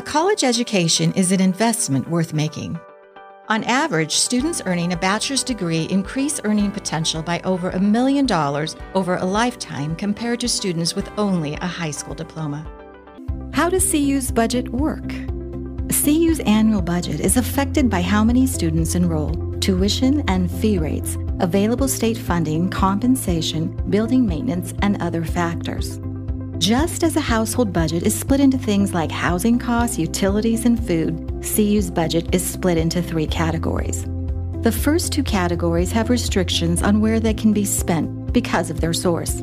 A college education is an investment worth making. On average, students earning a bachelor's degree increase earning potential by over a million dollars over a lifetime compared to students with only a high school diploma. How does CU's budget work? CU's annual budget is affected by how many students enroll, tuition and fee rates, available state funding, compensation, building maintenance, and other factors. Just as a household budget is split into things like housing costs, utilities, and food, CU's budget is split into three categories. The first two categories have restrictions on where they can be spent because of their source.